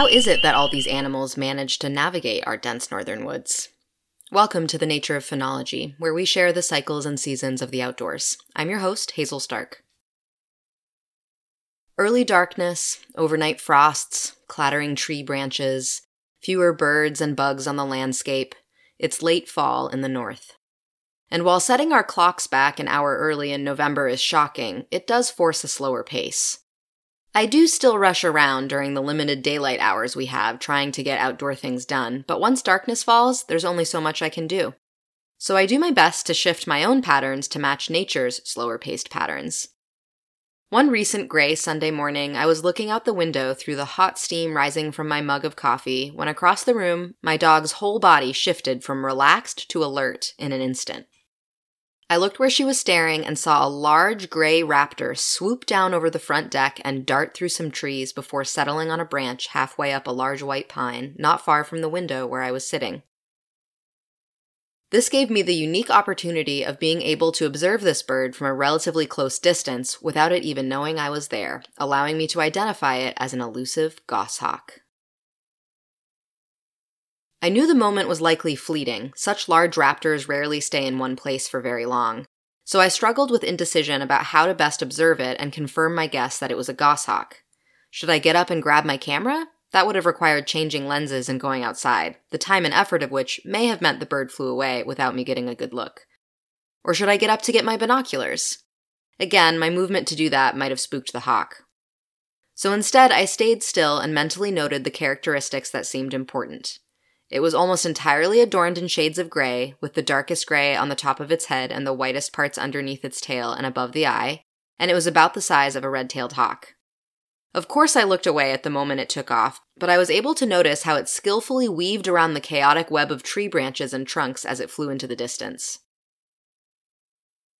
How is it that all these animals manage to navigate our dense northern woods? Welcome to the Nature of Phenology, where we share the cycles and seasons of the outdoors. I'm your host, Hazel Stark. Early darkness, overnight frosts, clattering tree branches, fewer birds and bugs on the landscape. It's late fall in the north. And while setting our clocks back an hour early in November is shocking, it does force a slower pace. I do still rush around during the limited daylight hours we have trying to get outdoor things done, but once darkness falls, there's only so much I can do. So I do my best to shift my own patterns to match nature's slower paced patterns. One recent gray Sunday morning, I was looking out the window through the hot steam rising from my mug of coffee when across the room, my dog's whole body shifted from relaxed to alert in an instant. I looked where she was staring and saw a large gray raptor swoop down over the front deck and dart through some trees before settling on a branch halfway up a large white pine, not far from the window where I was sitting. This gave me the unique opportunity of being able to observe this bird from a relatively close distance without it even knowing I was there, allowing me to identify it as an elusive goshawk. I knew the moment was likely fleeting. Such large raptors rarely stay in one place for very long. So I struggled with indecision about how to best observe it and confirm my guess that it was a goshawk. Should I get up and grab my camera? That would have required changing lenses and going outside, the time and effort of which may have meant the bird flew away without me getting a good look. Or should I get up to get my binoculars? Again, my movement to do that might have spooked the hawk. So instead, I stayed still and mentally noted the characteristics that seemed important. It was almost entirely adorned in shades of gray, with the darkest gray on the top of its head and the whitest parts underneath its tail and above the eye, and it was about the size of a red tailed hawk. Of course, I looked away at the moment it took off, but I was able to notice how it skillfully weaved around the chaotic web of tree branches and trunks as it flew into the distance.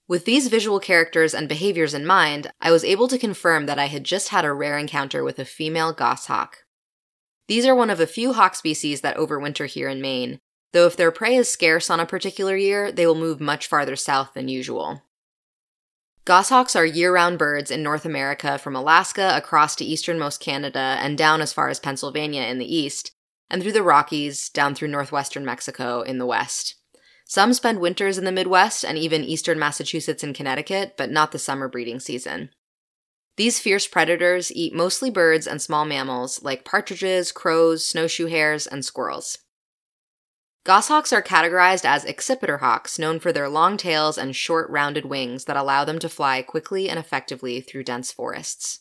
With these visual characters and behaviors in mind, I was able to confirm that I had just had a rare encounter with a female goshawk. These are one of a few hawk species that overwinter here in Maine, though if their prey is scarce on a particular year, they will move much farther south than usual. Goshawks are year round birds in North America from Alaska across to easternmost Canada and down as far as Pennsylvania in the east, and through the Rockies down through northwestern Mexico in the west. Some spend winters in the Midwest and even eastern Massachusetts and Connecticut, but not the summer breeding season. These fierce predators eat mostly birds and small mammals like partridges, crows, snowshoe hares, and squirrels. Goshawks are categorized as accipiter hawks, known for their long tails and short, rounded wings that allow them to fly quickly and effectively through dense forests.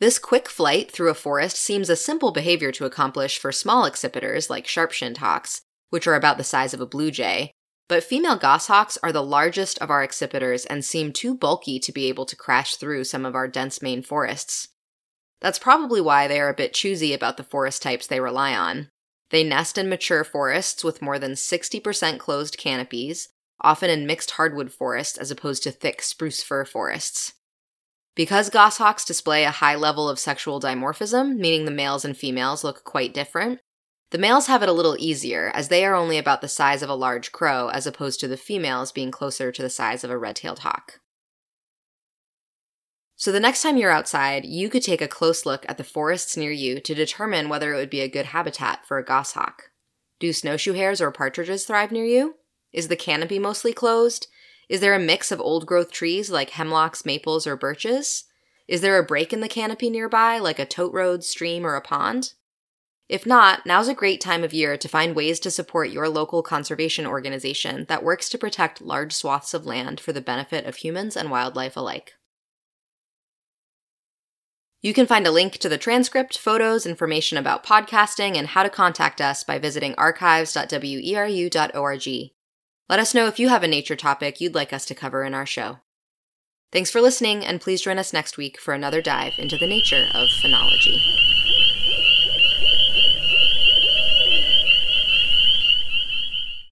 This quick flight through a forest seems a simple behavior to accomplish for small accipiters like sharp shinned hawks, which are about the size of a blue jay, but female goshawks are the largest of our accipiters and seem too bulky to be able to crash through some of our dense Maine forests. That's probably why they are a bit choosy about the forest types they rely on. They nest in mature forests with more than 60% closed canopies, often in mixed hardwood forests as opposed to thick spruce fir forests. Because goshawks display a high level of sexual dimorphism, meaning the males and females look quite different, the males have it a little easier, as they are only about the size of a large crow, as opposed to the females being closer to the size of a red tailed hawk. So, the next time you're outside, you could take a close look at the forests near you to determine whether it would be a good habitat for a goshawk. Do snowshoe hares or partridges thrive near you? Is the canopy mostly closed? Is there a mix of old growth trees like hemlocks, maples, or birches? Is there a break in the canopy nearby, like a tote road, stream, or a pond? If not, now's a great time of year to find ways to support your local conservation organization that works to protect large swaths of land for the benefit of humans and wildlife alike. You can find a link to the transcript, photos, information about podcasting, and how to contact us by visiting archives.weru.org. Let us know if you have a nature topic you'd like us to cover in our show. Thanks for listening, and please join us next week for another dive into the nature of phenology.